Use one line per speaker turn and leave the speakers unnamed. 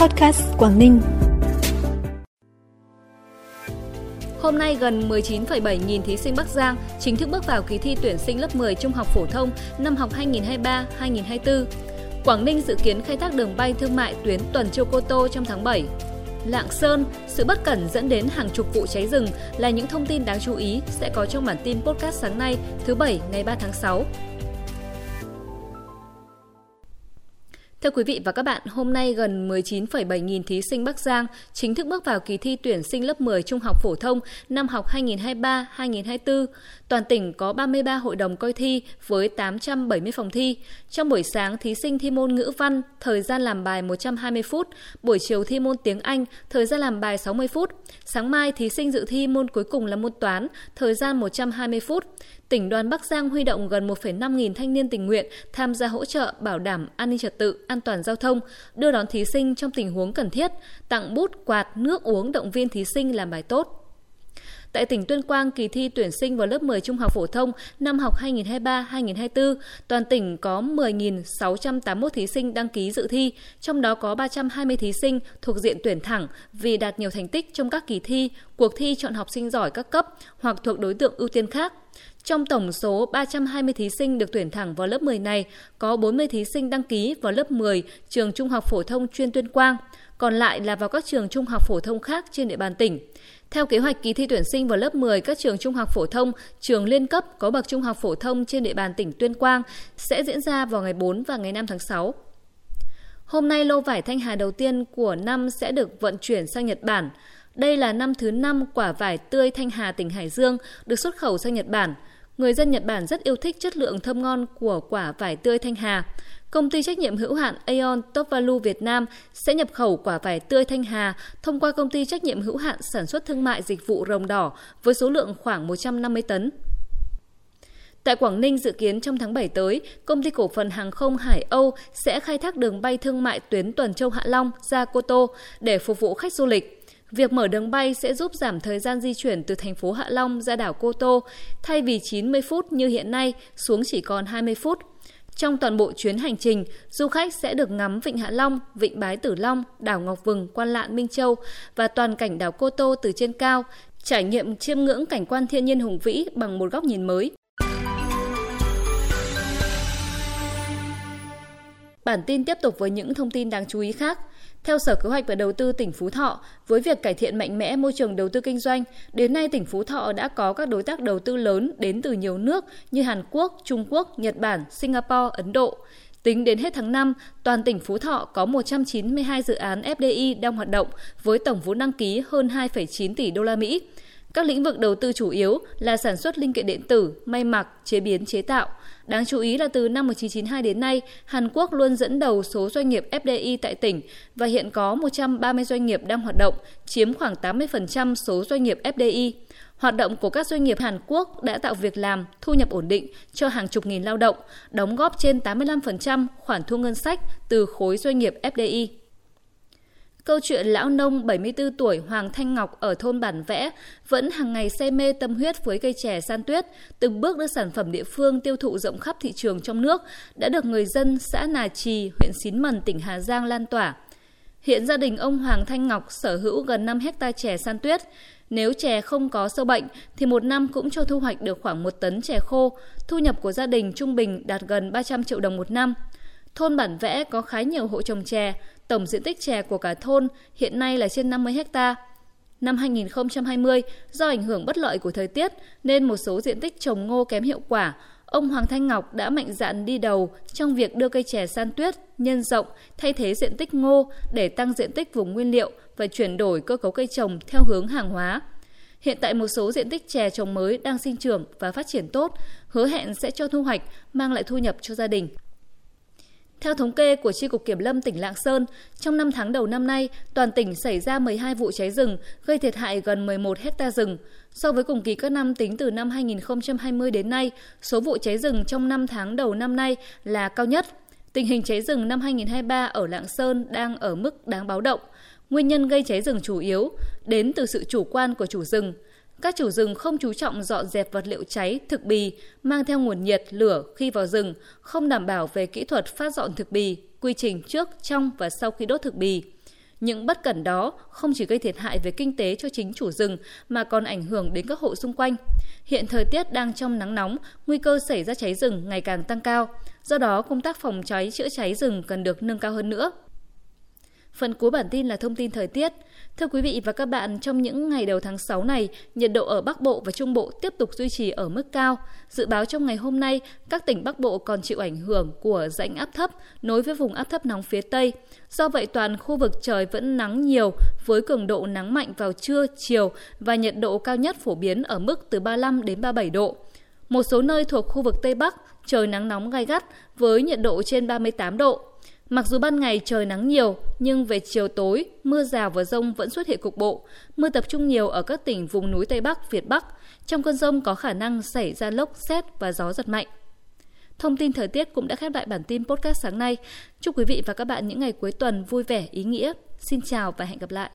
Podcast Quảng Ninh.
Hôm nay gần 19,7 nghìn thí sinh Bắc Giang chính thức bước vào kỳ thi tuyển sinh lớp 10 trung học phổ thông năm học 2023-2024. Quảng Ninh dự kiến khai thác đường bay thương mại tuyến tuần Châu Cô Tô trong tháng 7. Lạng Sơn, sự bất cẩn dẫn đến hàng chục vụ cháy rừng là những thông tin đáng chú ý sẽ có trong bản tin podcast sáng nay thứ Bảy ngày 3 tháng 6. Thưa quý vị và các bạn, hôm nay gần 19,7 nghìn thí sinh Bắc Giang chính thức bước vào kỳ thi tuyển sinh lớp 10 trung học phổ thông năm học 2023-2024. Toàn tỉnh có 33 hội đồng coi thi với 870 phòng thi. Trong buổi sáng, thí sinh thi môn ngữ văn, thời gian làm bài 120 phút. Buổi chiều thi môn tiếng Anh, thời gian làm bài 60 phút. Sáng mai, thí sinh dự thi môn cuối cùng là môn toán, thời gian 120 phút tỉnh đoàn Bắc Giang huy động gần 1,5 nghìn thanh niên tình nguyện tham gia hỗ trợ bảo đảm an ninh trật tự, an toàn giao thông, đưa đón thí sinh trong tình huống cần thiết, tặng bút, quạt, nước uống động viên thí sinh làm bài tốt. Tại tỉnh Tuyên Quang, kỳ thi tuyển sinh vào lớp 10 trung học phổ thông năm học 2023-2024, toàn tỉnh có 10.681 thí sinh đăng ký dự thi, trong đó có 320 thí sinh thuộc diện tuyển thẳng vì đạt nhiều thành tích trong các kỳ thi, cuộc thi chọn học sinh giỏi các cấp hoặc thuộc đối tượng ưu tiên khác. Trong tổng số 320 thí sinh được tuyển thẳng vào lớp 10 này, có 40 thí sinh đăng ký vào lớp 10 trường Trung học phổ thông chuyên Tuyên Quang, còn lại là vào các trường trung học phổ thông khác trên địa bàn tỉnh. Theo kế hoạch kỳ thi tuyển sinh vào lớp 10 các trường trung học phổ thông, trường liên cấp có bậc trung học phổ thông trên địa bàn tỉnh Tuyên Quang sẽ diễn ra vào ngày 4 và ngày 5 tháng 6. Hôm nay lô vải Thanh Hà đầu tiên của năm sẽ được vận chuyển sang Nhật Bản. Đây là năm thứ năm quả vải tươi Thanh Hà tỉnh Hải Dương được xuất khẩu sang Nhật Bản. Người dân Nhật Bản rất yêu thích chất lượng thơm ngon của quả vải tươi Thanh Hà. Công ty trách nhiệm hữu hạn Aeon Top Value Việt Nam sẽ nhập khẩu quả vải tươi Thanh Hà thông qua công ty trách nhiệm hữu hạn sản xuất thương mại dịch vụ Rồng Đỏ với số lượng khoảng 150 tấn. Tại Quảng Ninh dự kiến trong tháng 7 tới, công ty cổ phần hàng không Hải Âu sẽ khai thác đường bay thương mại tuyến Tuần Châu Hạ Long ra Cô Tô để phục vụ khách du lịch. Việc mở đường bay sẽ giúp giảm thời gian di chuyển từ thành phố Hạ Long ra đảo Cô Tô, thay vì 90 phút như hiện nay xuống chỉ còn 20 phút. Trong toàn bộ chuyến hành trình, du khách sẽ được ngắm Vịnh Hạ Long, Vịnh Bái Tử Long, đảo Ngọc Vừng, Quan Lạn, Minh Châu và toàn cảnh đảo Cô Tô từ trên cao, trải nghiệm chiêm ngưỡng cảnh quan thiên nhiên hùng vĩ bằng một góc nhìn mới. Bản tin tiếp tục với những thông tin đáng chú ý khác. Theo Sở Kế hoạch và Đầu tư tỉnh Phú Thọ, với việc cải thiện mạnh mẽ môi trường đầu tư kinh doanh, đến nay tỉnh Phú Thọ đã có các đối tác đầu tư lớn đến từ nhiều nước như Hàn Quốc, Trung Quốc, Nhật Bản, Singapore, Ấn Độ. Tính đến hết tháng 5, toàn tỉnh Phú Thọ có 192 dự án FDI đang hoạt động với tổng vốn đăng ký hơn 2,9 tỷ đô la Mỹ. Các lĩnh vực đầu tư chủ yếu là sản xuất linh kiện điện tử, may mặc, chế biến chế tạo. Đáng chú ý là từ năm 1992 đến nay, Hàn Quốc luôn dẫn đầu số doanh nghiệp FDI tại tỉnh và hiện có 130 doanh nghiệp đang hoạt động, chiếm khoảng 80% số doanh nghiệp FDI. Hoạt động của các doanh nghiệp Hàn Quốc đã tạo việc làm, thu nhập ổn định cho hàng chục nghìn lao động, đóng góp trên 85% khoản thu ngân sách từ khối doanh nghiệp FDI. Câu chuyện lão nông 74 tuổi Hoàng Thanh Ngọc ở thôn Bản Vẽ vẫn hàng ngày say mê tâm huyết với cây chè san tuyết, từng bước đưa sản phẩm địa phương tiêu thụ rộng khắp thị trường trong nước, đã được người dân xã Nà Trì, huyện Xín Mần, tỉnh Hà Giang lan tỏa. Hiện gia đình ông Hoàng Thanh Ngọc sở hữu gần 5 hecta chè san tuyết. Nếu chè không có sâu bệnh thì một năm cũng cho thu hoạch được khoảng 1 tấn chè khô. Thu nhập của gia đình trung bình đạt gần 300 triệu đồng một năm. Thôn Bản Vẽ có khá nhiều hộ trồng chè, tổng diện tích chè của cả thôn hiện nay là trên 50 hecta. Năm 2020, do ảnh hưởng bất lợi của thời tiết nên một số diện tích trồng ngô kém hiệu quả, ông Hoàng Thanh Ngọc đã mạnh dạn đi đầu trong việc đưa cây chè san tuyết nhân rộng thay thế diện tích ngô để tăng diện tích vùng nguyên liệu và chuyển đổi cơ cấu cây trồng theo hướng hàng hóa. Hiện tại một số diện tích chè trồng mới đang sinh trưởng và phát triển tốt, hứa hẹn sẽ cho thu hoạch, mang lại thu nhập cho gia đình. Theo thống kê của Tri Cục Kiểm lâm tỉnh Lạng Sơn, trong 5 tháng đầu năm nay, toàn tỉnh xảy ra 12 vụ cháy rừng, gây thiệt hại gần 11 hecta rừng. So với cùng kỳ các năm tính từ năm 2020 đến nay, số vụ cháy rừng trong 5 tháng đầu năm nay là cao nhất. Tình hình cháy rừng năm 2023 ở Lạng Sơn đang ở mức đáng báo động. Nguyên nhân gây cháy rừng chủ yếu đến từ sự chủ quan của chủ rừng – các chủ rừng không chú trọng dọn dẹp vật liệu cháy, thực bì, mang theo nguồn nhiệt, lửa khi vào rừng, không đảm bảo về kỹ thuật phát dọn thực bì, quy trình trước, trong và sau khi đốt thực bì. Những bất cẩn đó không chỉ gây thiệt hại về kinh tế cho chính chủ rừng mà còn ảnh hưởng đến các hộ xung quanh. Hiện thời tiết đang trong nắng nóng, nguy cơ xảy ra cháy rừng ngày càng tăng cao. Do đó, công tác phòng cháy chữa cháy rừng cần được nâng cao hơn nữa. Phần cuối bản tin là thông tin thời tiết. Thưa quý vị và các bạn, trong những ngày đầu tháng 6 này, nhiệt độ ở Bắc Bộ và Trung Bộ tiếp tục duy trì ở mức cao. Dự báo trong ngày hôm nay, các tỉnh Bắc Bộ còn chịu ảnh hưởng của rãnh áp thấp nối với vùng áp thấp nóng phía Tây. Do vậy, toàn khu vực trời vẫn nắng nhiều với cường độ nắng mạnh vào trưa, chiều và nhiệt độ cao nhất phổ biến ở mức từ 35 đến 37 độ. Một số nơi thuộc khu vực Tây Bắc, trời nắng nóng gai gắt với nhiệt độ trên 38 độ. Mặc dù ban ngày trời nắng nhiều, nhưng về chiều tối, mưa rào và rông vẫn xuất hiện cục bộ. Mưa tập trung nhiều ở các tỉnh vùng núi Tây Bắc, Việt Bắc. Trong cơn rông có khả năng xảy ra lốc, xét và gió giật mạnh. Thông tin thời tiết cũng đã khép lại bản tin podcast sáng nay. Chúc quý vị và các bạn những ngày cuối tuần vui vẻ, ý nghĩa. Xin chào và hẹn gặp lại.